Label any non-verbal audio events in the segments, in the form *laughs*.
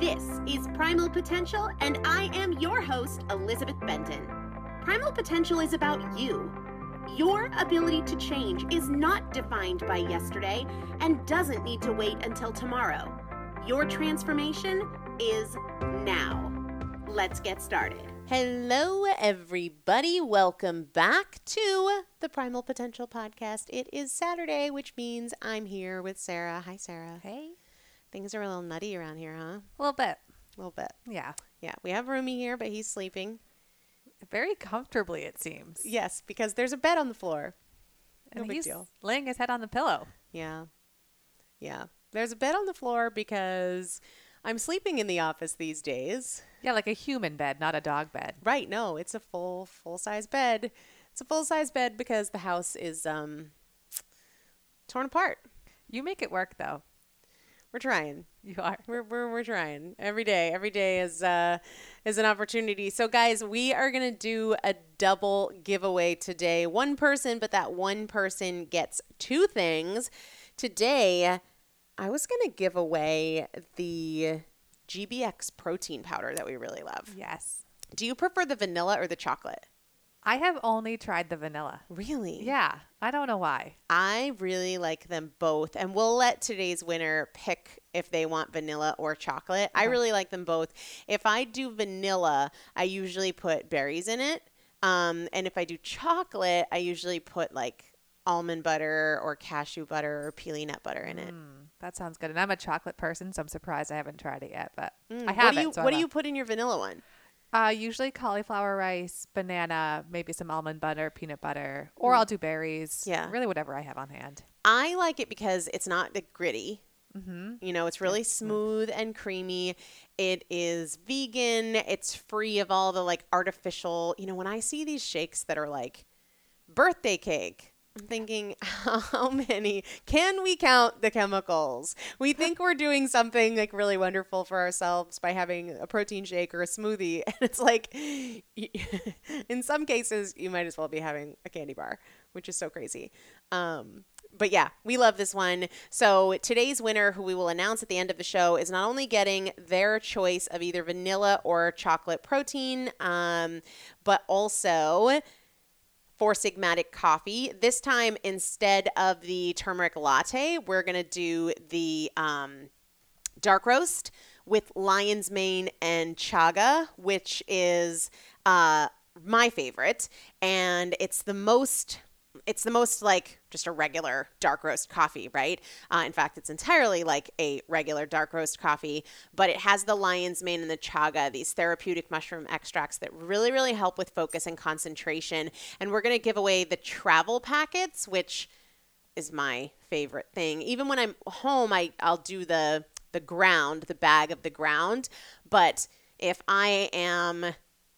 This is Primal Potential, and I am your host, Elizabeth Benton. Primal Potential is about you. Your ability to change is not defined by yesterday and doesn't need to wait until tomorrow. Your transformation is now. Let's get started. Hello, everybody. Welcome back to the Primal Potential Podcast. It is Saturday, which means I'm here with Sarah. Hi, Sarah. Hey. Things are a little nutty around here, huh? A little bit. A little bit. Yeah. Yeah, we have Roomy here, but he's sleeping. Very comfortably, it seems. Yes, because there's a bed on the floor. No and big he's deal. laying his head on the pillow. Yeah. Yeah. There's a bed on the floor because I'm sleeping in the office these days. Yeah, like a human bed, not a dog bed. Right, no, it's a full full size bed. It's a full size bed because the house is um torn apart. You make it work, though. We're trying. You are. We're, we're, we're trying every day. Every day is uh, is an opportunity. So, guys, we are gonna do a double giveaway today. One person, but that one person gets two things. Today, I was gonna give away the GBX protein powder that we really love. Yes. Do you prefer the vanilla or the chocolate? I have only tried the vanilla. Really? Yeah. I don't know why. I really like them both, and we'll let today's winner pick if they want vanilla or chocolate. I really like them both. If I do vanilla, I usually put berries in it. Um, and if I do chocolate, I usually put like almond butter or cashew butter or peely nut butter in it. Mm, that sounds good. And I'm a chocolate person, so I'm surprised I haven't tried it yet. But Mm, I have what do it. you so What do you put in your vanilla one? Uh, usually cauliflower rice, banana, maybe some almond butter, peanut butter, or I'll do berries. Mm. Yeah. Really, whatever I have on hand. I like it because it's not the gritty. Mm-hmm. You know, it's really smooth and creamy. It is vegan. It's free of all the like artificial. You know, when I see these shakes that are like birthday cake, I'm thinking, *laughs* how many can we count the chemicals? We *laughs* think we're doing something like really wonderful for ourselves by having a protein shake or a smoothie. *laughs* And it's like, in some cases, you might as well be having a candy bar, which is so crazy. Um, but yeah, we love this one. So today's winner, who we will announce at the end of the show, is not only getting their choice of either vanilla or chocolate protein, um, but also Four Sigmatic coffee. This time, instead of the turmeric latte, we're gonna do the um, dark roast with lion's mane and chaga, which is uh, my favorite, and it's the most. It's the most like just a regular dark roast coffee, right? Uh, in fact, it's entirely like a regular dark roast coffee, but it has the lion's mane and the chaga, these therapeutic mushroom extracts that really, really help with focus and concentration. And we're going to give away the travel packets, which is my favorite thing. Even when I'm home, I I'll do the the ground, the bag of the ground. But if I am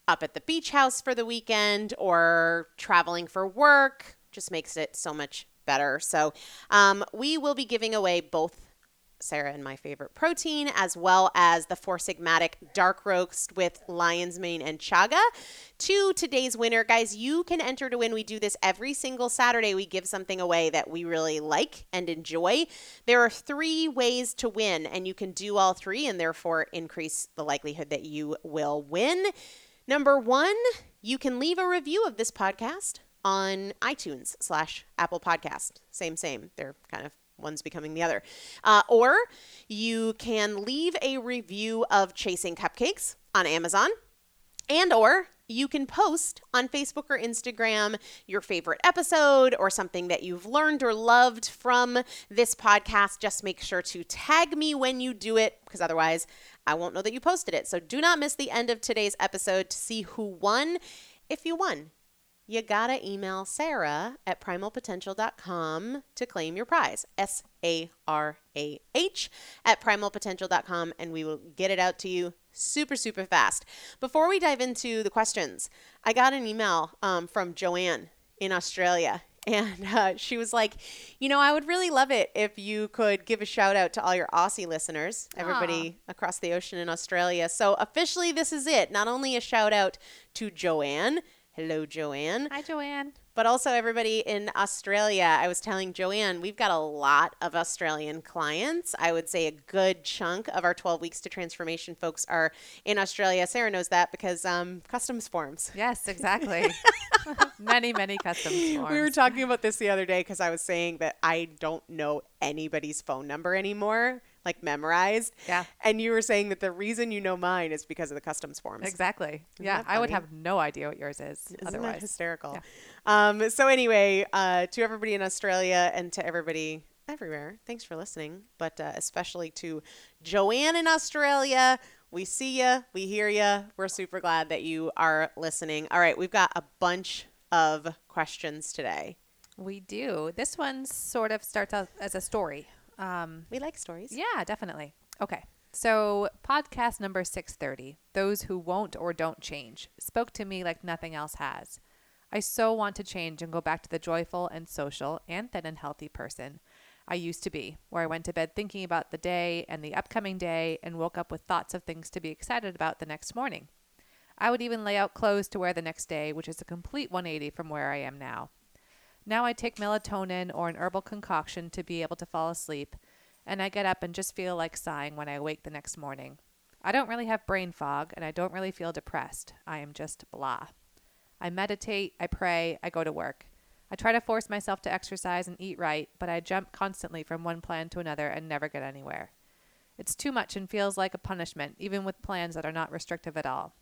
up at the beach house for the weekend or traveling for work, just makes it so much better. So um, we will be giving away both Sarah and my favorite protein, as well as the Four Sigmatic Dark Roast with Lion's Mane and Chaga. To today's winner, guys, you can enter to win. We do this every single Saturday. We give something away that we really like and enjoy. There are three ways to win, and you can do all three and therefore increase the likelihood that you will win. Number one, you can leave a review of this podcast on iTunes slash Apple Podcast. Same, same. They're kind of one's becoming the other. Uh, or you can leave a review of Chasing Cupcakes on Amazon. And or you can post on Facebook or Instagram your favorite episode or something that you've learned or loved from this podcast. Just make sure to tag me when you do it because otherwise I won't know that you posted it. So do not miss the end of today's episode to see who won. If you won, you gotta email Sarah at primalpotential.com to claim your prize. S A R A H at primalpotential.com, and we will get it out to you super, super fast. Before we dive into the questions, I got an email um, from Joanne in Australia. *laughs* And uh, she was like, you know, I would really love it if you could give a shout out to all your Aussie listeners, everybody across the ocean in Australia. So officially, this is it. Not only a shout out to Joanne, Hello, Joanne. Hi, Joanne. But also, everybody in Australia. I was telling Joanne, we've got a lot of Australian clients. I would say a good chunk of our 12 Weeks to Transformation folks are in Australia. Sarah knows that because um, customs forms. Yes, exactly. *laughs* many, many customs forms. We were talking about this the other day because I was saying that I don't know anybody's phone number anymore, like memorized. Yeah. And you were saying that the reason you know mine is because of the customs forms. Exactly. yeah, I would have no idea what yours is Isn't otherwise. hysterical? Um, so anyway, uh, to everybody in Australia and to everybody everywhere, thanks for listening. But uh, especially to Joanne in Australia, we see you, we hear you. We're super glad that you are listening. All right, we've got a bunch of questions today. We do. This one sort of starts out as a story. Um, We like stories. yeah, definitely. Okay. So, podcast number 630, Those Who Won't or Don't Change, spoke to me like nothing else has. I so want to change and go back to the joyful and social and thin and healthy person I used to be, where I went to bed thinking about the day and the upcoming day and woke up with thoughts of things to be excited about the next morning. I would even lay out clothes to wear the next day, which is a complete 180 from where I am now. Now I take melatonin or an herbal concoction to be able to fall asleep, and I get up and just feel like sighing when I awake the next morning. I don't really have brain fog, and I don't really feel depressed. I am just blah. I meditate, I pray, I go to work. I try to force myself to exercise and eat right, but I jump constantly from one plan to another and never get anywhere. It's too much and feels like a punishment, even with plans that are not restrictive at all.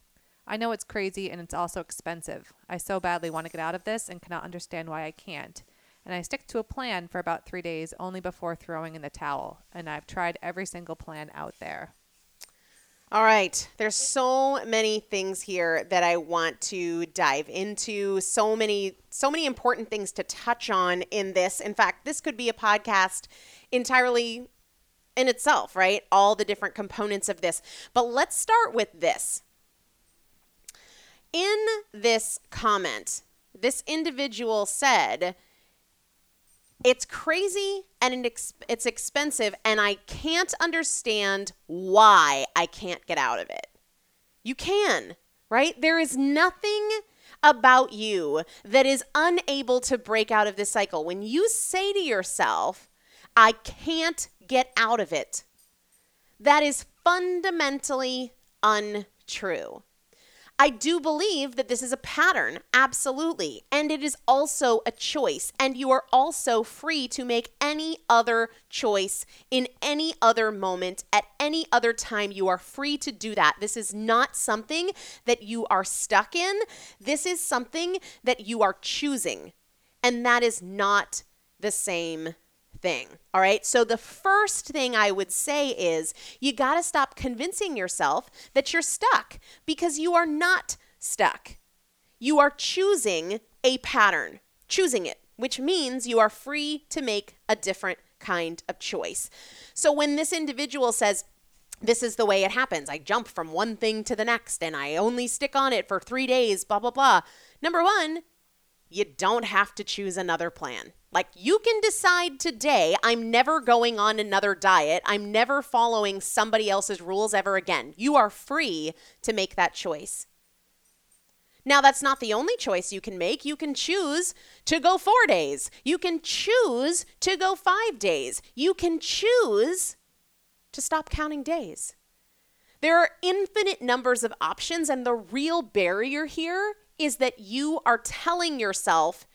I know it's crazy and it's also expensive. I so badly want to get out of this and cannot understand why I can't. And I stick to a plan for about three days only before throwing in the towel. And I've tried every single plan out there. All right. There's so many things here that I want to dive into. So many so many important things to touch on in this. In fact, this could be a podcast entirely in itself, right? All the different components of this. But let's start with this. In this comment, this individual said, it's crazy and it's expensive, and I can't understand why I can't get out of it. You can, right? There is nothing about you that is unable to break out of this cycle. When you say to yourself, I can't get out of it, that is fundamentally untrue. I do believe that this is a pattern, absolutely. And it is also a choice. And you are also free to make any other choice in any other moment, at any other time. You are free to do that. This is not something that you are stuck in. This is something that you are choosing. And that is not the same thing. All right. So the first thing I would say is you got to stop convincing yourself that you're stuck because you are not stuck. You are choosing a pattern, choosing it, which means you are free to make a different kind of choice. So when this individual says, this is the way it happens. I jump from one thing to the next and I only stick on it for three days, blah, blah, blah. Number one, you don't have to choose another plan. Like you can decide today, I'm never going on another diet. I'm never following somebody else's rules ever again. You are free to make that choice. Now, that's not the only choice you can make. You can choose to go four days. You can choose to go five days. You can choose to stop counting days. There are infinite numbers of options, and the real barrier here is that you are telling yourself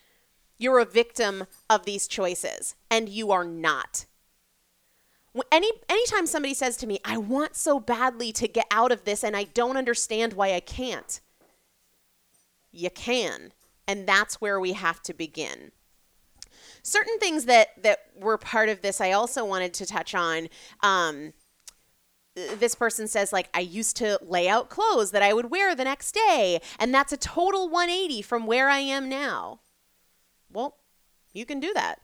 you're a victim of these choices, and you are not. Any anytime somebody says to me, "I want so badly to get out of this and I don't understand why I can't." You can, and that's where we have to begin. Certain things that that were part of this, I also wanted to touch on. Um, this person says like i used to lay out clothes that i would wear the next day and that's a total 180 from where i am now. Well you can do that.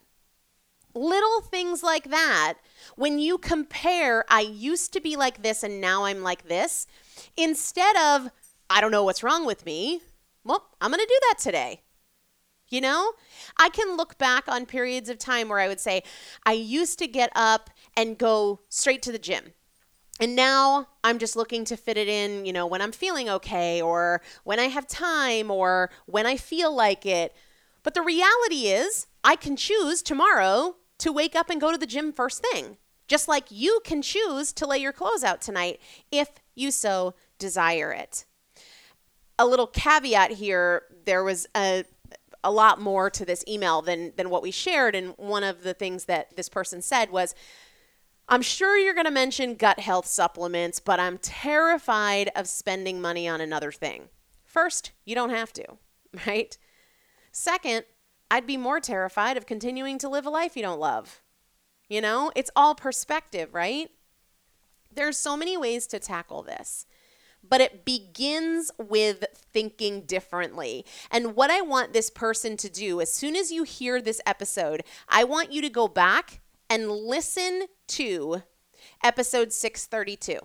Little things like that when you compare i used to be like this and now i'm like this instead of i don't know what's wrong with me well i'm going to do that today. You know, I can look back on periods of time where I would say, I used to get up and go straight to the gym. And now I'm just looking to fit it in, you know, when I'm feeling okay or when I have time or when I feel like it. But the reality is, I can choose tomorrow to wake up and go to the gym first thing. Just like you can choose to lay your clothes out tonight if you so desire it. A little caveat here there was a, a lot more to this email than, than what we shared. And one of the things that this person said was, I'm sure you're going to mention gut health supplements, but I'm terrified of spending money on another thing. First, you don't have to, *laughs* right? Second, I'd be more terrified of continuing to live a life you don't love. You know, it's all perspective, right? There's so many ways to tackle this, but it begins with thinking differently. And what I want this person to do, as soon as you hear this episode, I want you to go back and listen to episode 632.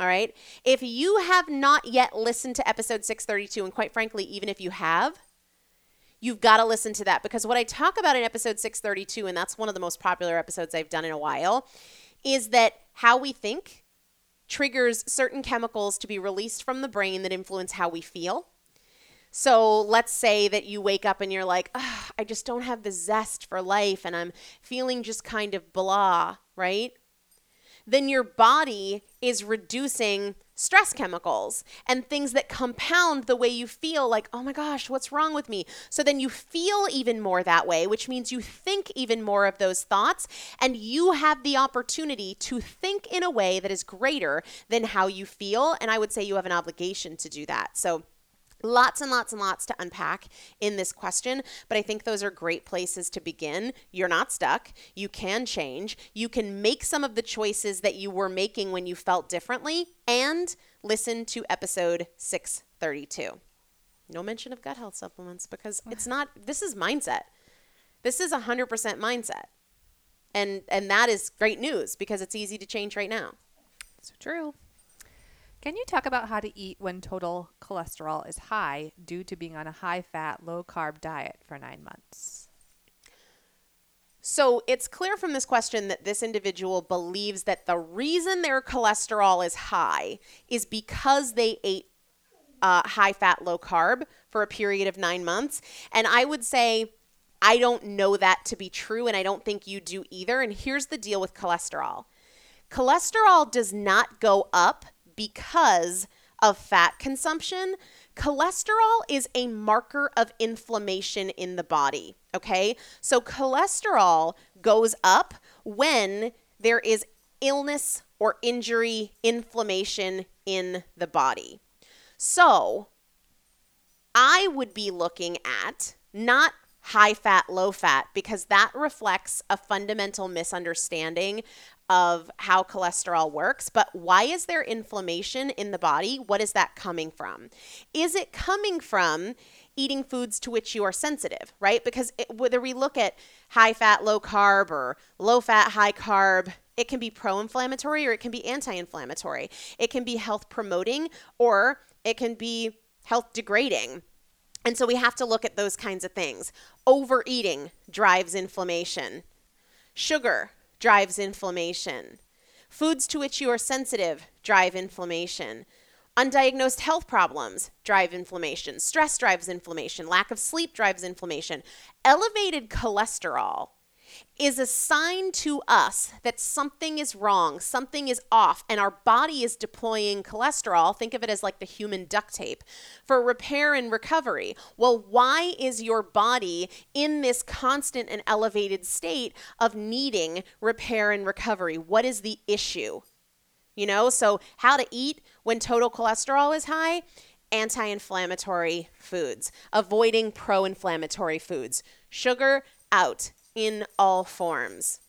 All right. If you have not yet listened to episode 632, and quite frankly, even if you have, you've got to listen to that because what I talk about in episode 632, and that's one of the most popular episodes I've done in a while, is that how we think triggers certain chemicals to be released from the brain that influence how we feel. So let's say that you wake up and you're like, I just don't have the zest for life and I'm feeling just kind of blah, right? Then your body is reducing stress chemicals and things that compound the way you feel like, oh my gosh, what's wrong with me? So then you feel even more that way, which means you think even more of those thoughts and you have the opportunity to think in a way that is greater than how you feel. And I would say you have an obligation to do that. So Lots and lots and lots to unpack in this question, but I think those are great places to begin. You're not stuck. You can change. You can make some of the choices that you were making when you felt differently and listen to episode 632. No mention of gut health supplements because it's not, this is mindset. This is 100% mindset. And, and that is great news because it's easy to change right now. So true. Can you talk about how to eat when total cholesterol is high due to being on a high fat, low carb diet for nine months? So it's clear from this question that this individual believes that the reason their cholesterol is high is because they ate uh, high fat, low carb for a period of nine months. And I would say, I don't know that to be true, and I don't think you do either. And here's the deal with cholesterol cholesterol does not go up because of fat consumption, cholesterol is a marker of inflammation in the body. Okay. So cholesterol goes up when there is illness or injury, inflammation in the body. So I would be looking at not high fat, low fat, because that reflects a fundamental misunderstanding of how cholesterol works, but why is there inflammation in the body? What is that coming from? Is it coming from eating foods to which you are sensitive, right? Because it, whether we look at high fat, low carb, or low fat, high carb, it can be pro inflammatory or it can be anti inflammatory. It can be health promoting or it can be health degrading. And so we have to look at those kinds of things. Overeating drives inflammation. Sugar drives inflammation. Foods to which you are sensitive drive inflammation. Undiagnosed health problems drive inflammation. Stress drives inflammation. Lack of sleep drives inflammation. Elevated cholesterol is a sign to us that something is wrong, something is off, and our body is deploying cholesterol. Think of it as like the human duct tape for repair and recovery. Well, why is your body in this constant and elevated state of needing repair and recovery? What is the issue? You know, so how to eat when total cholesterol is high? Anti inflammatory foods, avoiding pro inflammatory foods, sugar out in all forms.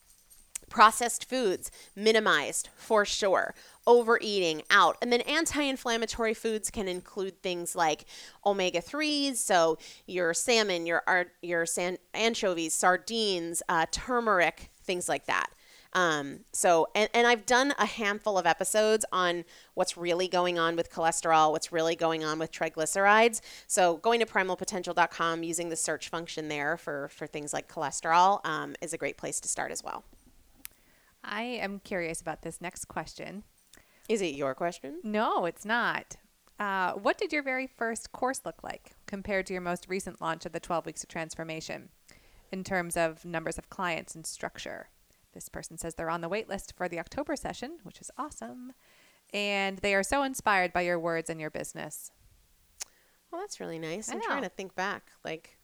Processed foods minimized for sure. Overeating out. And then anti inflammatory foods can include things like omega 3s, so your salmon, your, your anchovies, sardines, uh, turmeric, things like that. Um, so, and, and I've done a handful of episodes on what's really going on with cholesterol, what's really going on with triglycerides. So, going to primalpotential.com, using the search function there for, for things like cholesterol um, is a great place to start as well. I am curious about this next question. Is it your question? No, it's not. Uh, what did your very first course look like compared to your most recent launch of the 12 Weeks of Transformation in terms of numbers of clients and structure? This person says they're on the wait list for the October session, which is awesome. And they are so inspired by your words and your business. Well, that's really nice. I I'm know. trying to think back. Like,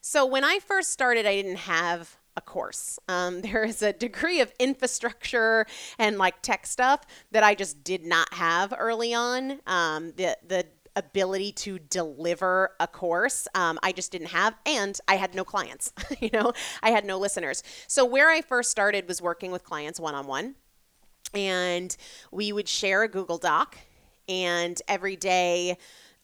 so when I first started, I didn't have a course. Um, *laughs* there is a degree of infrastructure and like tech stuff that I just did not have early on. Um, the the ability to deliver a course um, i just didn't have and i had no clients *laughs* you know i had no listeners so where i first started was working with clients one-on-one and we would share a Google Doc. And every day,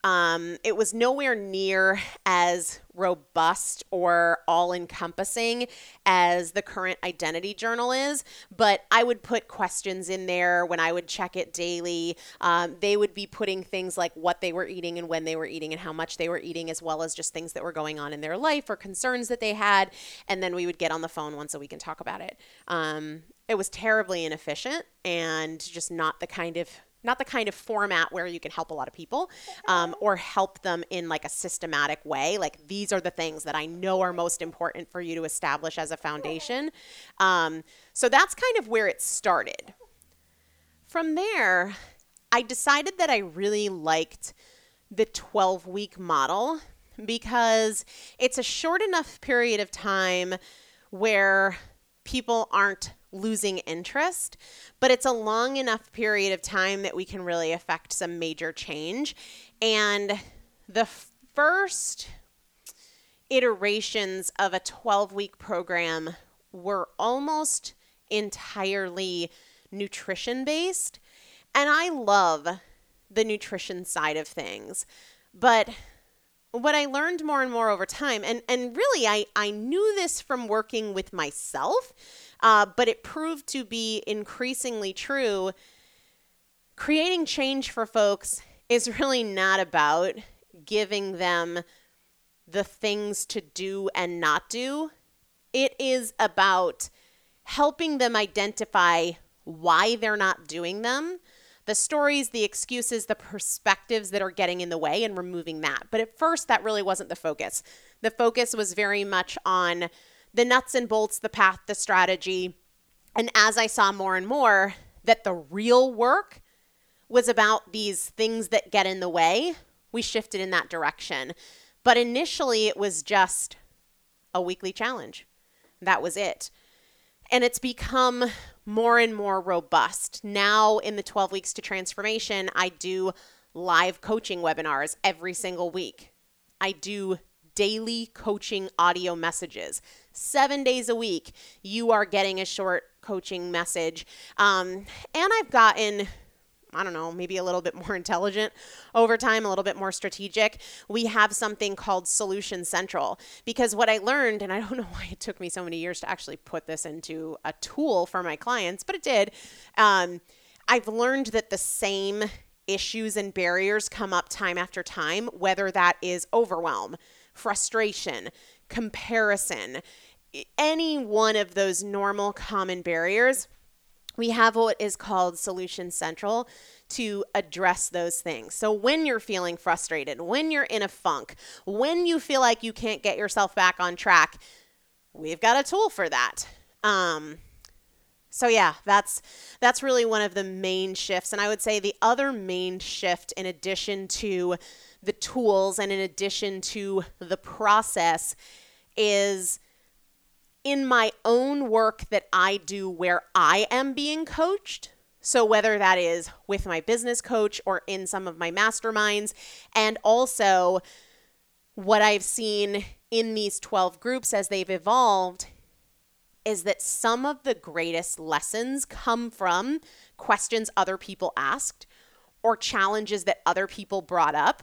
um, it was nowhere near as robust or all encompassing as the current identity journal is. But I would put questions in there when I would check it daily. Um, they would be putting things like what they were eating and when they were eating and how much they were eating, as well as just things that were going on in their life or concerns that they had. And then we would get on the phone once a week and talk about it. Um, it was terribly inefficient and just not the kind of not the kind of format where you can help a lot of people um, or help them in like a systematic way. Like these are the things that i know are most important for you to establish as a foundation. Um, so that's kind of where it started. From there i decided that i really liked the 12 week model because it's a short enough period of time where people aren't losing interest, but it's a long enough period of time that we can really affect some major change. And the first iterations of a 12 week program were almost entirely nutrition based. And I love the nutrition side of things. But what I learned more and more over time, and, and really I, I knew this from working with myself, uh, but it proved to be increasingly true. Creating change for folks is *laughs* really not about giving them the things to do and not do. It is about helping them identify why they're not doing them, the stories, the excuses, the perspectives that are getting in the way, and removing that. But at first, that really wasn't the focus. The focus was very much on the nuts and bolts, the path, the strategy. And as I saw more and more that the real work was about these things that get in the way, we shifted in that direction. But initially, it was just a weekly challenge. That was it. And it's become more and more robust. Now, in the 12 weeks to transformation, I do live coaching webinars every single week. I do daily coaching audio messages. Seven days a week, you are getting a short coaching message. Um, and I've gotten I don't know, maybe a little bit more *laughs* intelligent over time, a little bit more strategic. We have something called Solution Central because what I learned, and I don't *laughs* know why it took me so many years to actually put this into a tool for my clients, but it did. Um, I've learned that the same issues and barriers come up time after time, whether that is overwhelm, frustration, comparison, any one of those normal common barriers we have what is called Solution Central to address those things. So, when you're feeling frustrated, when you're in a funk, when you feel like you can't get yourself back on track, we've got a tool for that. Um, so yeah, that's that's really one of the main shifts, and I would say the other main shift, in addition to the tools and in addition to the process, is in my own work that I do where I am being coached. So, whether that is with my business coach or in some of my masterminds, and also what I've seen in these 12 groups as they've evolved, is that some of the greatest lessons come from questions other people asked or challenges that other people brought up.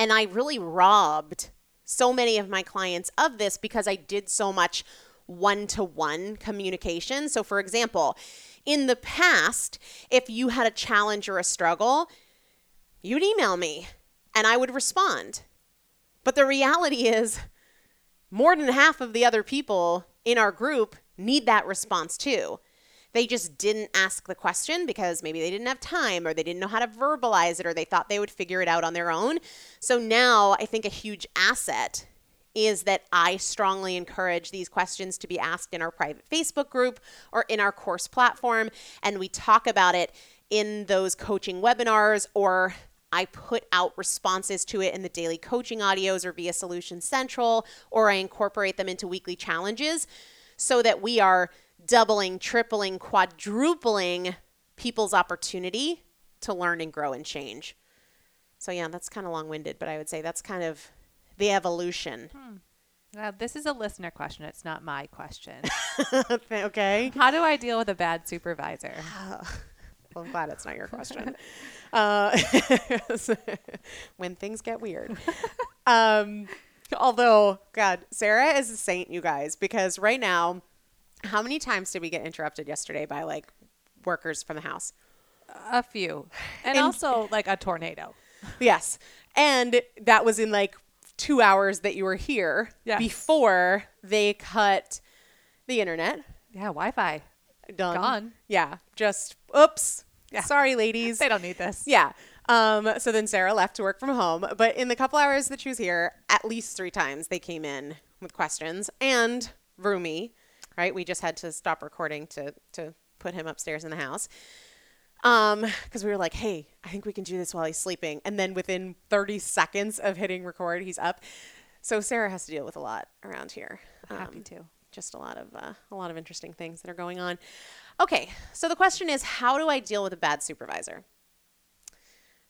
And I really robbed so many of my clients of this because I did so much one to one communication. So, for example, in the past, if you had a challenge or a struggle, you'd email me and I would respond. But the reality is, more than half of the other people in our group need that response too. They just didn't ask the question because maybe they didn't have time or they didn't know how to verbalize it or they thought they would figure it out on their own. So now I think a huge asset is that I strongly encourage these questions to be asked in our private Facebook group or in our course platform. And we talk about it in those coaching webinars, or I put out responses to it in the daily coaching audios or via Solution Central, or I incorporate them into weekly challenges so that we are doubling, tripling, quadrupling people's opportunity to learn and grow and change. So, yeah, that's kind of long winded, but I would say that's kind of the evolution. Now, this is a listener question. It's not my question. *laughs* okay. How do I deal with a bad supervisor? *sighs* Well, I'm glad it's not your question. *laughs* uh, *laughs* when things get weird. Um, although, God, Sarah is a saint, you guys, because right now, how many times did we get interrupted yesterday by like workers from the house? A few. And, And- also like a tornado. Yes. And that was in like two hours that you were here Yes. before they cut the internet. Yeah, Wi Fi. Done. Gone. Yeah. Just, oops. Yeah. Sorry, ladies. They don't need this. Yeah. Um, so then Sarah left to work from home. But in the couple hours that she was here, at least three times they came in with questions and Rumi, right? We just had to stop recording to to put him upstairs in the house. Um, because we were like, hey, I think we can do this while he's sleeping. And then within 30 seconds of hitting record, he's up. So Sarah has to deal with a lot around here. Happy Um, to. just a lot of uh, a lot of interesting things that are going on. Okay, so the question is, how do I deal with a bad supervisor?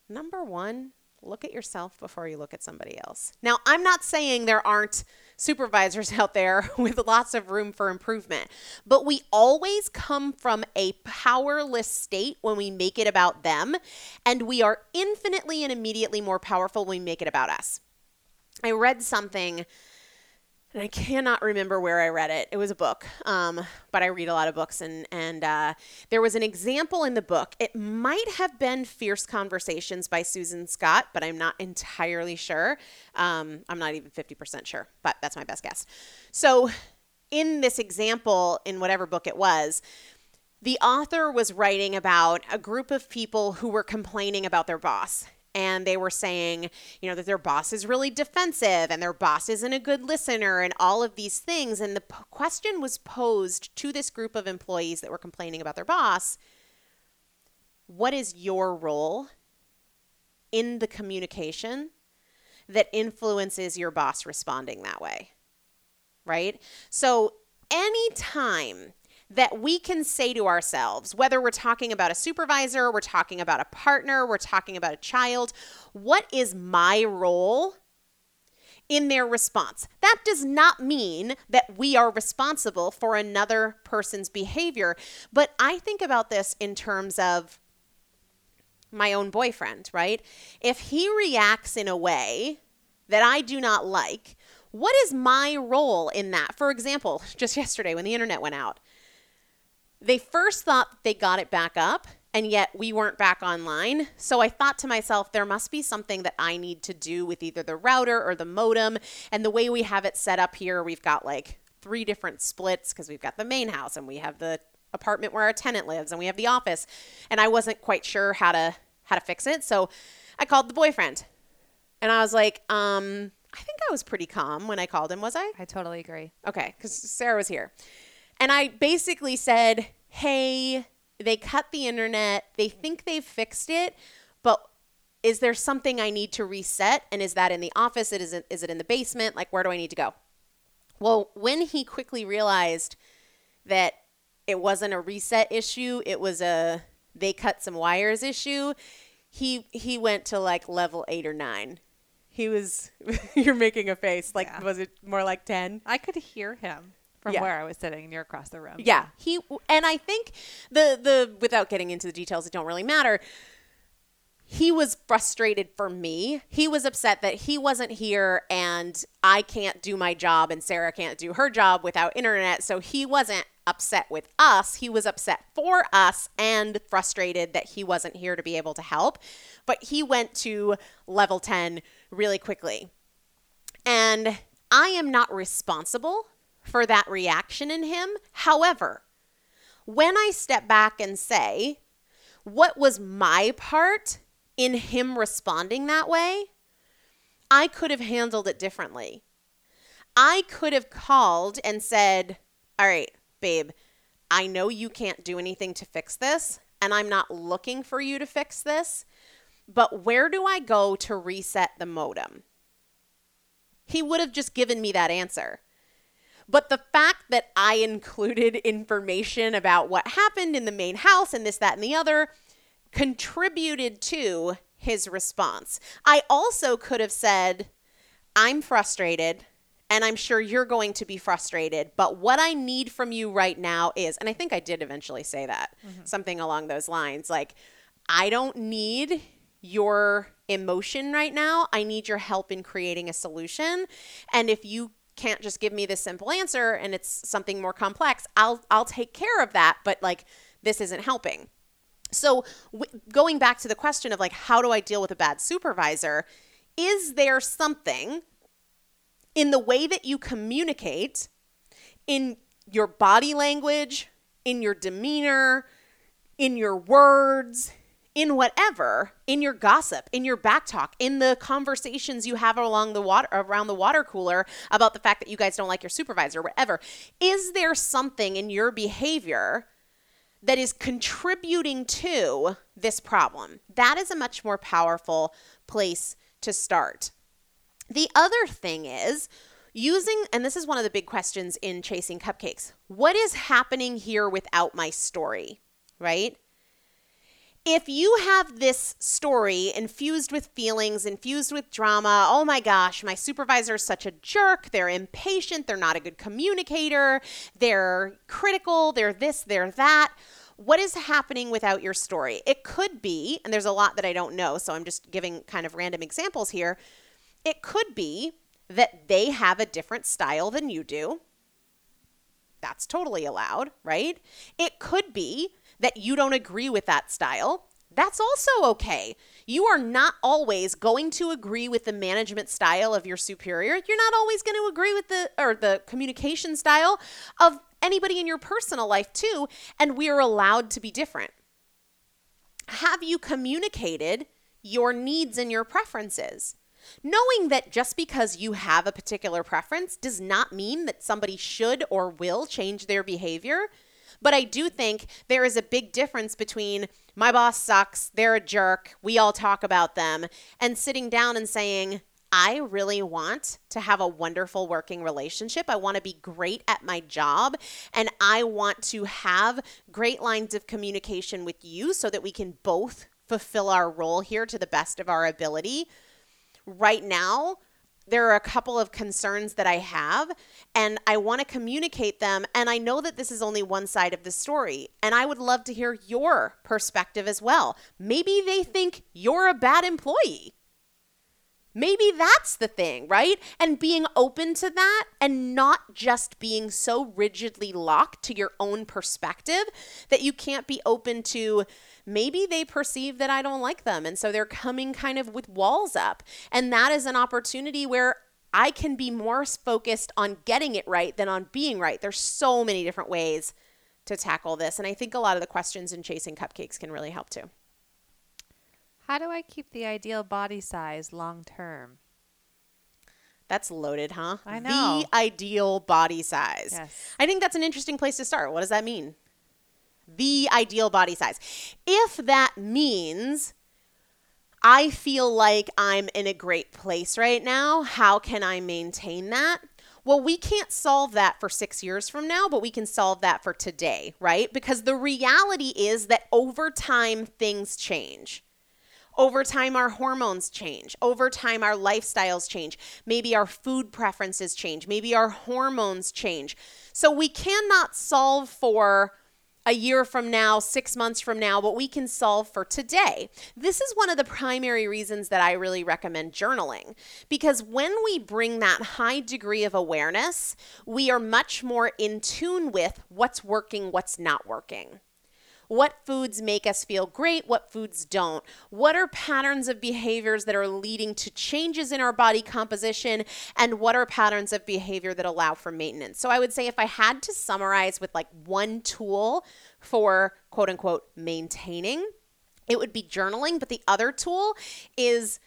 Number one, look at yourself before you look at somebody else. Now, I'm not saying there aren't supervisors *laughs* out there with lots of room for improvement, but we always come from a powerless state when we make it about them, and we are infinitely and immediately more powerful when we make it about us. I read something and I cannot remember where I read it. It was a book, um, but I read a lot of books, and and uh, there was an example in the book. It might have been "Fierce Conversations" by Susan Scott, but I'm not entirely sure. Um, I'm not even fifty percent sure, but that's my best guess. So, in this example, in whatever book it was, the author was writing about a group of people who were complaining about their boss. And they were saying, you know, that their boss is really defensive and their boss isn't a good listener and all of these things. And the p- question was posed to this group of employees that were complaining about their boss What is your role in the communication that influences your boss responding that way? Right? So, anytime that we can say to ourselves, whether we're talking about a supervisor, we're talking about a partner, we're talking about a child, what is my role in their response? That does not mean that we are responsible for another person's behavior, but I think about this in terms of my own boyfriend, right? If he reacts in a way that I do not like, what is my role in that? For example, *laughs* just yesterday when the internet went out, they first thought they got it back up and yet we weren't back online. So I thought to myself, there must be something that I need to do with either the router or the modem. And the way we have it set up here, we've got like three different splits because we've got the main house and we have the apartment where our tenant lives and we have the office. And I wasn't quite sure how to how to fix it. So I called the boyfriend. And I was like, um, I think I was pretty calm when I called him, was I? I totally agree. Okay, because Sarah was here. And I basically said, hey, they cut the internet. They think they've fixed it, but is there something I need to reset? And is that in the office? It isn't. is it in the basement? Like, where do I need to go? Well, when he quickly realized that it wasn't a reset issue, it was a they cut some wires issue, he he went to like level eight or nine. He was *laughs* you're making a face. Like Yeah. was it more like ten? I could hear him from Yeah. where I was sitting and you're across the room. Yeah, he and I think the the without getting into the details it don't really matter. He was frustrated for me. He was upset that he wasn't here and I can't do my job and Sarah can't do her job without internet. So he wasn't upset with us. He was upset for us and frustrated that he wasn't here to be able to help. But he went to level 10 really quickly. And I am not responsible for that reaction in him. However, when I step back and say, what was my part in him responding that way? I could have handled it differently. I could have called and said, All right, babe, I know you can't do anything to fix this, and I'm not looking for you to fix this, but where do I go to reset the modem? He would have just given me that answer. But the fact that I included information about what happened in the main house and this, that, and the other contributed to his response. I also could have said, I'm frustrated and I'm sure you're going to be frustrated, but what I need from you right now is, and I think I did eventually say that, mm-hmm. something along those lines like, I don't need your emotion right now. I need your help in creating a solution. And if you can't just give me this simple answer and it's something more complex, I'll I'll take care of that, but like this isn't helping. So w- going back to the question of like how do I deal with a bad supervisor, is there something in the way that you communicate in your body language, in your demeanor, in your words, in whatever, in your gossip, in your back talk, in the conversations you have along the water around the water cooler about the fact that you guys don't like your supervisor, whatever. Is there something in your behavior that is contributing to this problem? That is a much more powerful place to start. The other thing is using, and this is one of the big questions in Chasing Cupcakes what is happening here without my story, right? If you have this story infused with feelings, infused with drama, oh my gosh, my supervisor is such a jerk. They're impatient. They're not a good communicator. They're critical. They're this, they're that. What is happening without your story? It could be, and there's a lot that I don't know, so I'm just giving kind of random examples here. It could be that they have a different style than you do. That's totally allowed, right? It could be that you don't agree with that style, that's also okay. You are not always going to agree with the management style of your superior. You're not always going to agree with the or the communication style of anybody in your personal life too, and we are allowed to be different. Have you communicated your needs and your preferences? Knowing that just because you have a particular preference does not mean that somebody should or will change their behavior. But I do think there is a big difference between my boss sucks, they're a jerk, we all talk about them, and sitting down and saying, I really want to have a wonderful working relationship. I want to be great at my job and I want to have great lines of communication with you so that we can both fulfill our role here to the best of our ability. Right now, there are a couple of concerns that I have, and I want to communicate them. And I know that this is only one side of the story, and I would love to hear your perspective as well. Maybe they think you're a bad employee. Maybe that's the thing, right? And being open to that and not just being so rigidly locked to your own perspective that you can't be open to maybe they perceive that I don't like them. And so they're coming kind of with walls up. And that is an opportunity where I can be more focused on getting it right than on being right. There's so many different ways to tackle this. And I think a lot of the questions in Chasing Cupcakes can really help too. How do I keep the ideal body size long term? That's loaded, huh? I know. The ideal body size. Yes. I think that's an interesting place to start. What does that mean? the ideal body size. If that means I feel like I'm in a great place right now, how can I maintain that? Well, we can't solve that for six years from now, but we can solve that for today, right? Because the reality is that over time, things change. Over time, our hormones change. Over time, our lifestyles change. Maybe our food preferences change. Maybe our hormones change. So we cannot solve for a year from now, six months from now, but we can solve for today. This is one of the primary reasons that I really recommend journaling because when we bring that high degree of awareness, we are much more in tune with what's working, what's not working. What foods make us feel great, what foods don't. What are patterns of behaviors that are leading to changes in our body composition, and what are patterns of behavior that allow for maintenance? So I would say if I had to summarize with like one tool for quote unquote maintaining, it would be journaling. But the other tool is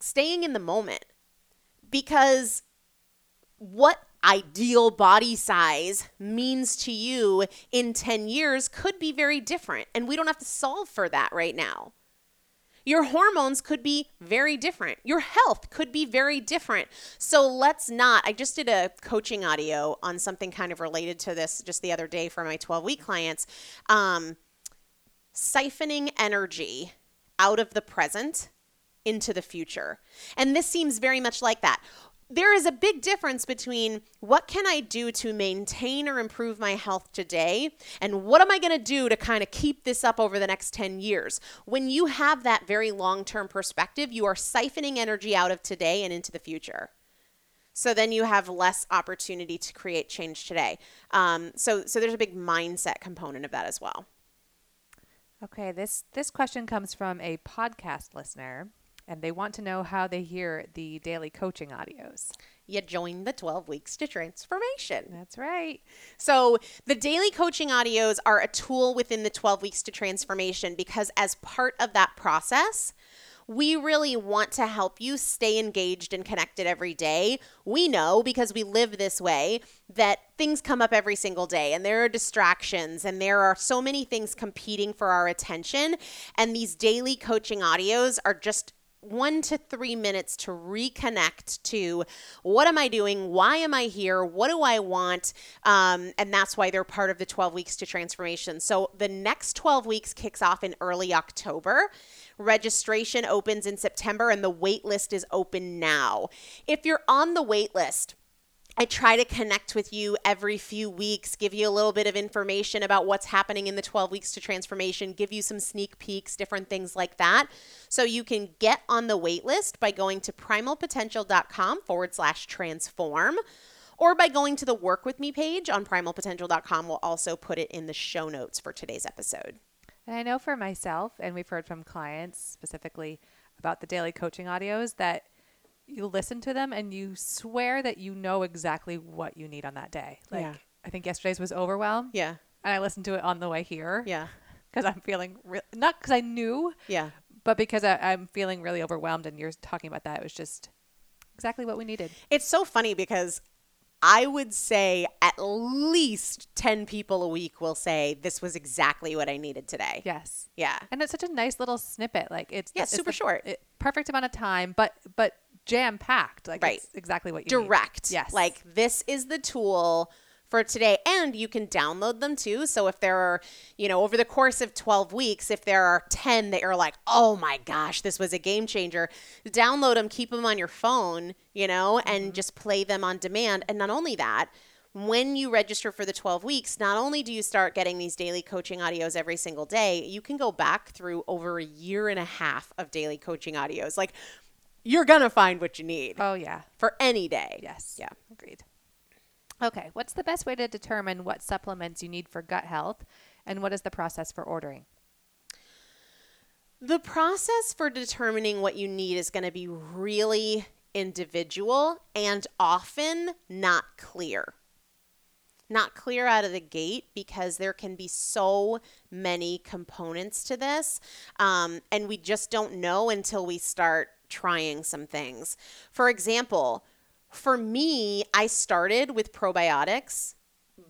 staying in the moment because what ideal body size means to you in 10 years could be very different. And we don't have to solve for that right now. Your hormones could be very different. Your health could be very different. So let's not. I just did a coaching audio on something kind of related to this just the other day for my 12 week clients. Um, siphoning energy out of the present into the future. And this seems very much like that there is a big difference between what can I do to maintain or improve my health today and what am I going to do to kind of keep this up over the next 10 years. When you have that very long-term perspective, you are siphoning energy out of today and into the future. So then you have less opportunity to create change today. Um, so so there's a big mindset component of that as well. Okay, this this question comes from a podcast listener and they want to know how they hear the daily coaching audios. You join the 12 weeks to transformation. That's right. So, the daily coaching audios are a tool within the 12 weeks to transformation because, as part of that process, we really want to help you stay engaged and connected every day. We know because we live this way that things come up every single day and there are distractions and there are so many things competing for our attention. And these daily coaching audios are just one to three minutes to reconnect to what am I doing? Why am I here? What do I want? Um, and that's why they're part of the 12 weeks to transformation. So the next 12 weeks kicks off in early October. Registration opens in September and the wait list is open now. If you're on the wait list, I try to connect with you every few weeks, give you a little bit of information about what's happening in the 12 weeks to transformation, give you some sneak peeks, different things like that. So you can get on the wait list by going to primalpotential.com forward slash transform or by going to the work with me page on primalpotential.com. We'll also put it in the show notes for today's episode. And I know for myself, and we've heard from clients specifically about the daily coaching audios, that you listen to them and you swear that you know exactly what you need on that day. Like Yeah. I think yesterday's was overwhelm. Yeah. And I listened to it on the way here. Yeah. *laughs* Because I'm feeling re- not because I knew, Yeah. but because I, I'm feeling really overwhelmed. And you're talking about that. It was just exactly what we needed. It's so funny because I would say at least 10 people a week will say, This was exactly what I needed today. Yes. Yeah. And it's such a nice little snippet. Like it's Yeah, it's super the- short. it- perfect amount of time, but but jam packed. Like Right. it's exactly what you need. direct. Yes. Like this is the tool for today and you can download them too. So if there are, you know, over the course of 12 weeks, if there are 10 that you're like, "Oh my gosh, this was a game changer." Download them, keep them on your phone, you know, and mm-hmm. just play them on demand. And not only that, when you register for the 12 weeks, not only do you start getting these daily coaching audios every single day, you can go back through over a year and a half of daily coaching audios. Like you're going to find what you need Oh yeah. for any day. Yes. Yeah. Agreed. Okay. What's the best way to determine what supplements you need for gut health, and what is the process for ordering? The process for determining what you need is going to be really individual and often not clear. Not clear out of the gate because there can be so many components to this. Um, and we just don't know until we start trying some things. For example, for me, I started with probiotics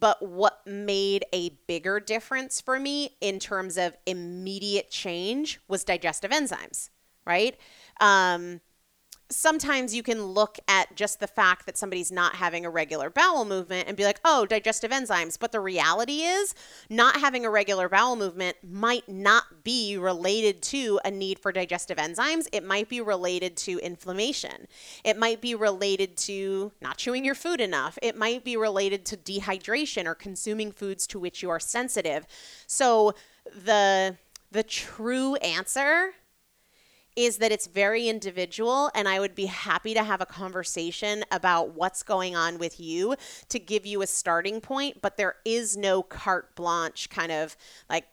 but what made a bigger difference for me in terms of immediate change was digestive enzymes, right? Um, sometimes you can look at just the fact that somebody's not having a regular bowel movement and be like, oh, digestive enzymes. But the reality is, not having a regular bowel movement might not be related to a need for digestive enzymes. It might be related to inflammation. It might be related to not chewing your food enough. It might be related to dehydration or consuming foods to which you are sensitive. So the the true answer is that it's very individual and I would be happy to have a conversation about what's going on with you to give you a starting point, but there is no carte blanche kind of like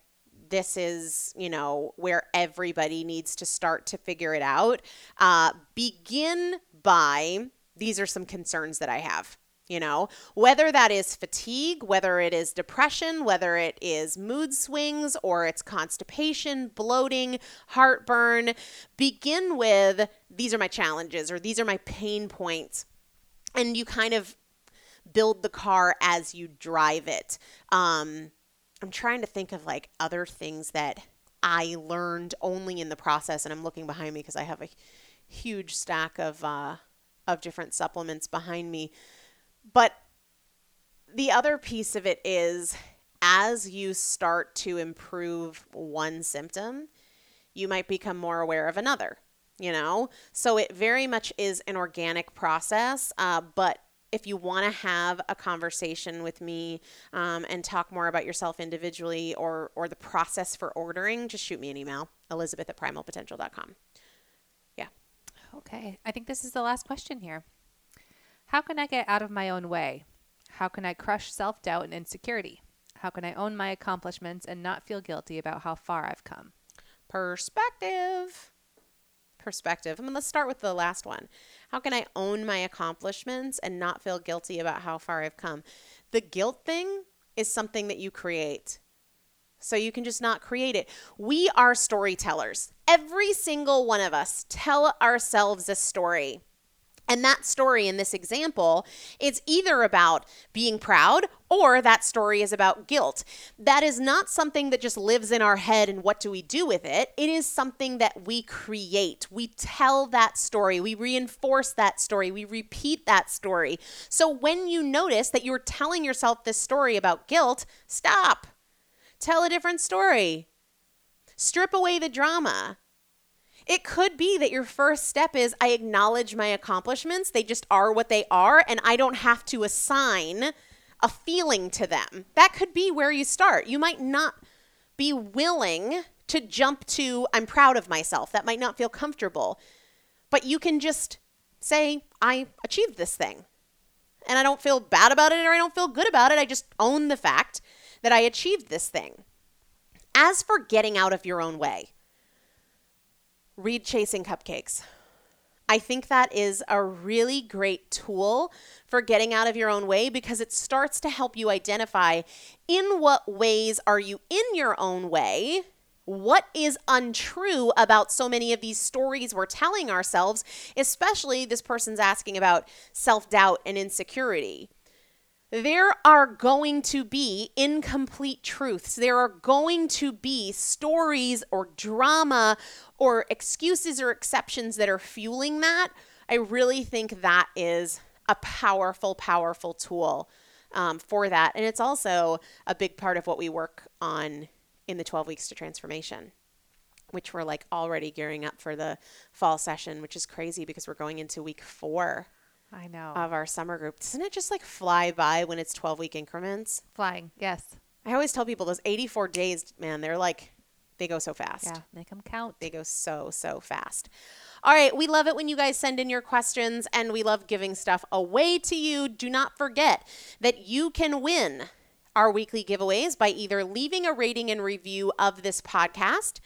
this is, you know, where everybody needs to start to figure it out. Uh, begin by these are some concerns that I have. You know, whether that is fatigue, whether it is depression, whether it is mood swings or it's constipation, bloating, heartburn, begin with these are my challenges or these are my pain points. And you kind of build the car as you drive it. Um, I'm trying to think of like other things that I learned only in the process, and I'm looking behind me because I have a huge stack of uh, of different supplements behind me. But the other piece of it is as you start to improve one symptom, you might become more aware of another, you know? So it very much is an organic process, uh, but if you want to have a conversation with me um, and talk more about yourself individually or or the process for ordering, just shoot me an email, Elizabeth at primalpotential.com. Yeah. Okay. I think this is the last question here. How can I get out of my own way? How can I crush self doubt and insecurity? How can I own my accomplishments and not feel guilty about how far I've come? Perspective. Perspective. I mean, let's start with the last one. How can I own my accomplishments and not feel guilty about how far I've come? The guilt thing is something that you create. So you can just not create it. We are storytellers. Every single one of us tell ourselves a story. And that story in this example is either about being proud or that story is about guilt. That is not something that just lives in our head and what do we do with it? It is something that we create. We tell that story, we reinforce that story, we repeat that story. So when you notice that you're telling yourself this story about guilt, stop. Tell a different story. Strip away the drama. It could be that your first step is I acknowledge my accomplishments. They just are what they are, and I don't have to assign a feeling to them. That could be where you start. You might not be willing to jump to I'm proud of myself. That might not feel comfortable. But you can just say, I achieved this thing. And I don't feel bad about it or I don't feel good about it. I just own the fact that I achieved this thing. As for getting out of your own way, read Chasing Cupcakes. I think that is a really great tool for getting out of your own way because it starts to help you identify in what ways are you in your own way? What is untrue about so many of these stories we're telling ourselves, especially this person's asking about self doubt and insecurity? there are going to be incomplete truths. There are going to be stories or drama or excuses or exceptions that are fueling that. I really think that is a powerful, powerful tool um, for that. And it's also a big part of what we work on in the 12 weeks to transformation which we're like already gearing up for the fall session, which is crazy because we're going into week four I know. of our summer group. Doesn't it just like fly by when it's 12 week increments? Flying. Yes. I always tell people those 84 days, man, they're like, they go so fast. Yeah. Make them count. They go so, so fast. All right. We love it when you guys send in your questions and we love giving stuff away to you. Do not forget that you can win our weekly giveaways by either leaving a rating and review of this podcast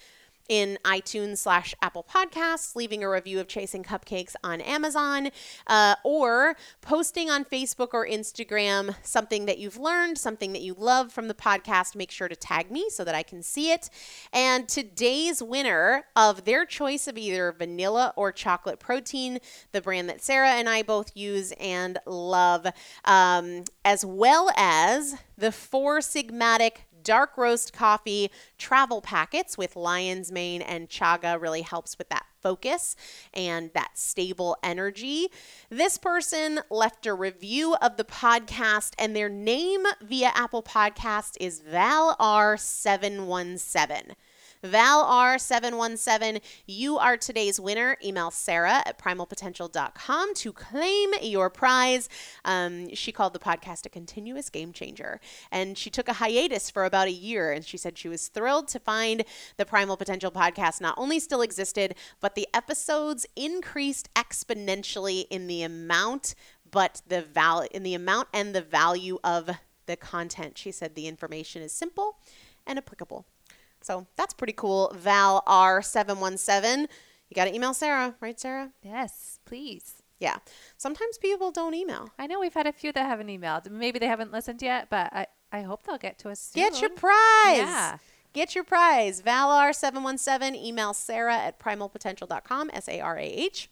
in iTunes slash Apple Podcasts, leaving a review of Chasing Cupcakes on Amazon, uh, or posting on Facebook or Instagram something that you've learned, something that you love from the podcast. Make sure to tag me so that I can see it. And today's winner of their choice of either vanilla or chocolate protein, the brand that Sarah and I both use and love, um, as well as the Four Sigmatic dark roast coffee travel packets with lion's mane and chaga really helps with that focus and that stable energy. This person left a review of the podcast, and their name via Apple Podcast is ValR717. ValR717. You are today's winner. Email Sarah at primalpotential.com to claim your prize. Um, she called the podcast a continuous game changer. And she took a hiatus for about a year. And she said she was thrilled to find the Primal Potential podcast not only still existed, but the episodes increased exponentially in the amount but the val in the amount and the value of the content. She said the information is simple and applicable. So that's pretty cool. Val R717. You got to email Sarah, right, Sarah? Yes, please. Yeah. Sometimes people don't email. I know we've had a few that haven't emailed. Maybe they haven't listened yet, but I, I hope they'll get to us soon. Get your prize. Yeah. Get your prize. ValR717. Email Sarah at primalpotential.com, S A R A H.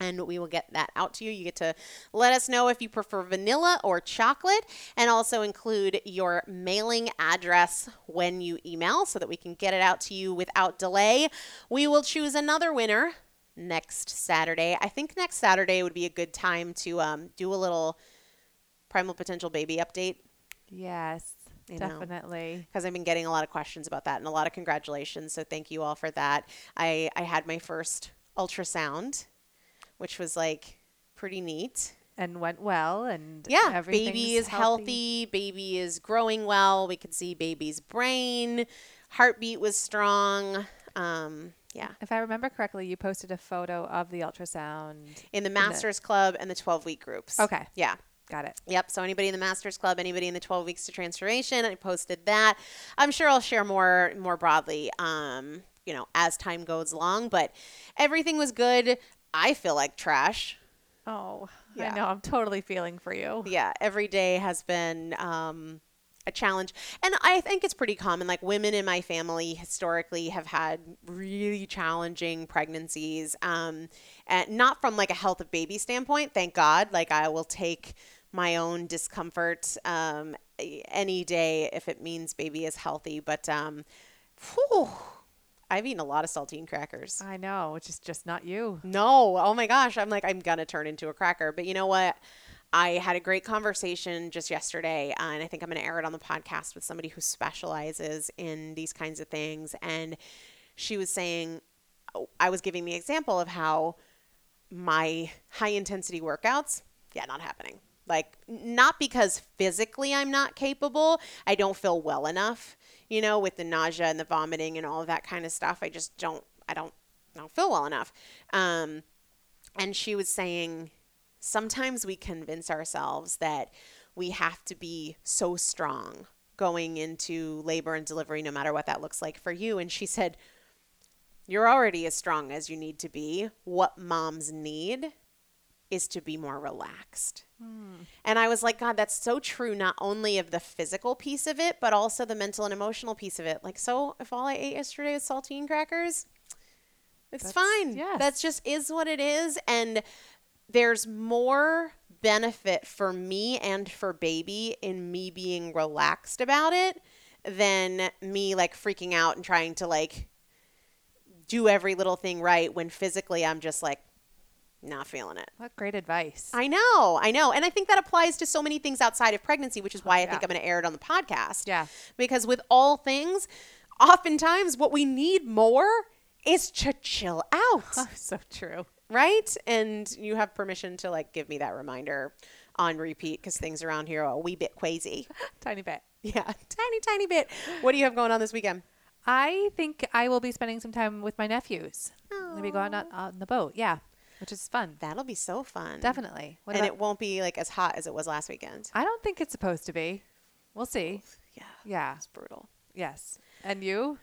And we will get that out to you. You get to let us know if you prefer vanilla or chocolate, and also include your mailing address when you email so that we can get it out to you without delay. We will choose another winner next Saturday. I think next Saturday would be a good time to um, do a little Primal Potential Baby update Yes, You definitely. because I've been getting a lot of questions about that and a lot of congratulations. So thank you all for that. I, I had my first ultrasound, which was like pretty neat. And went well, and Yeah, baby is healthy. Baby is growing well. We could see baby's brain. Heartbeat was strong. Um, yeah, If I remember correctly, you posted a photo of the ultrasound. in the Masters Club and the 12 week groups. Okay. Yeah. Got it. Yep. So anybody in the Masters Club, anybody in the 12 weeks to transformation, I posted that. I'm sure I'll share more more broadly, um, you know, as time goes along. But everything was good. I feel like trash. Oh, Yeah. I know. I'm totally feeling for you. Yeah. Every day has been um, a challenge, and I think it's pretty common. Like women in my family historically have had really challenging pregnancies, um, and not from like a health of baby standpoint. Thank God. Like I will take my own discomfort um, any day if it means baby is healthy. But um, whew, I've eaten a lot of saltine crackers. I know, which is just not you. No. Oh my gosh. I'm like, I'm going to turn into a cracker. But you know what? I had a great conversation just yesterday, uh, and I think I'm going to air it on the podcast with somebody who specializes in these kinds of things. And she was saying, oh, I was giving the example of how my high intensity workouts, yeah, not happening. Like, not because physically I'm not capable, I don't feel well enough, you know, with the nausea and the vomiting and all of that kind of stuff. I just don't, I don't, I don't feel well enough. Um, and she was saying, sometimes we convince ourselves that we have to be so strong going into labor and delivery, no matter what that looks like for you. And she said, You're already as strong as you need to be. What moms need is to be more relaxed. Hmm. And I was like, God, that's so true, not only of the physical piece of it, but also the mental and emotional piece of it. Like, so if all I ate yesterday was saltine crackers, it's That's- fine. yes. That's just is what it is. And there's more benefit for me and for baby in me being relaxed about it than me like freaking out and trying to like do every little thing right when physically I'm just like not feeling it. What great advice. I know, I know. And I think that applies to so many things outside of pregnancy, which is why I think. I'm going to air it on the podcast. Yeah. Because with all things, oftentimes what we need more is to chill out, *laughs* Oh, so true. right? And you have permission to like give me that reminder on repeat because things around here are a wee bit crazy. *laughs* Tiny bit. Yeah, tiny, tiny bit. What do you have going on this weekend? I think I will be spending some time with my nephews. I'm gonna be going out on the boat. Yeah, which is fun. That'll be so fun. Definitely. What and about- it won't be like as hot as it was last weekend. I don't think it's supposed to be. We'll see. Yeah, Yeah. it's brutal. Yes. And you?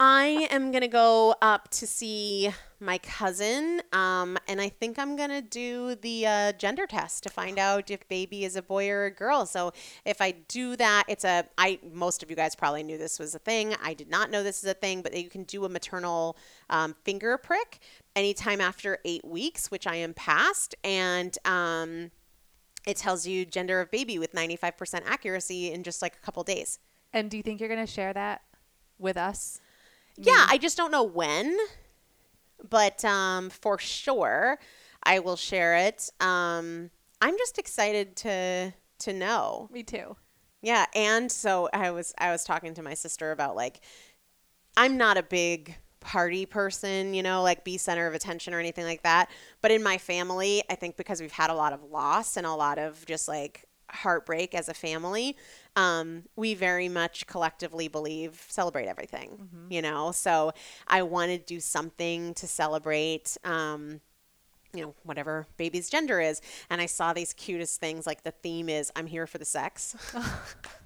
I am gonna go up to see my cousin, um, and I think I'm gonna do the uh, gender test to find *gasps* out if baby is a boy or a girl. So if I do that, it's a I. Most of you guys probably knew this was a thing. I did not know this is a thing, but you can do a maternal um, finger prick anytime after eight weeks, which I am past, and um, it tells you gender of baby with 95% accuracy in just like a couple days. And do you think you're gonna share that with us? Yeah, I just don't know when, but um, for sure I will share it. Um, I'm just excited to to know. Me too. Yeah, and so I was I was talking to my sister about like I'm not a big party person, you know, like be center of attention or anything like that. But in my family, I think because we've had a lot of loss and a lot of just like heartbreak as a family, um, we very much collectively believe celebrate everything, you know. So I want to do something to celebrate. Um, you know, whatever baby's gender is. And I saw these cutest things like the theme is I'm here for the sex. *laughs*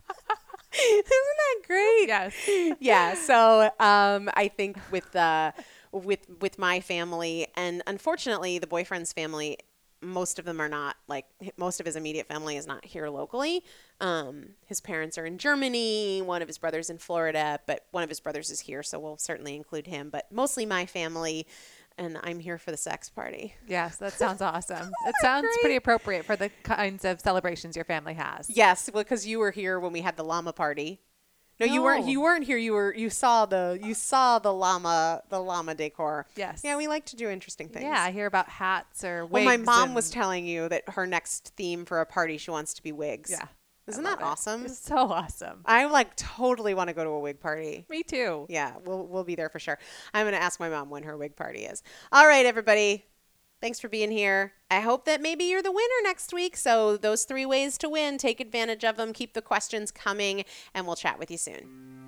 *laughs* Isn't that great? Yes. yeah. So um, I think with uh, with with my family, and unfortunately, the boyfriend's family, most of them are not like most of his immediate family is not here locally. Um, his parents are in Germany. One of his brothers in Florida, but one of his brothers is here, so we'll certainly include him. But mostly my family. And I'm here for the sex party. Yes, that *laughs* sounds awesome. It sounds pretty appropriate for the kinds of celebrations your family has. Yes, well, because you were here when we had the llama party. No, you weren't. You weren't here. You were. You saw the. You saw the llama. The llama decor. Yes. Yeah, we like to do interesting things. Yeah, I hear about hats or Well, my mom was telling you that her next theme for a party, she wants to be wigs. Yeah. Isn't that it. awesome? It's so awesome. I like totally want to go to a wig party. Me too. Yeah, we'll we'll be there for sure. I'm gonna ask my mom when her wig party is. All right, everybody. Thanks for being here. I hope that maybe you're the winner next week. So those three ways to win, take advantage of them. Keep the questions coming, and we'll chat with you soon.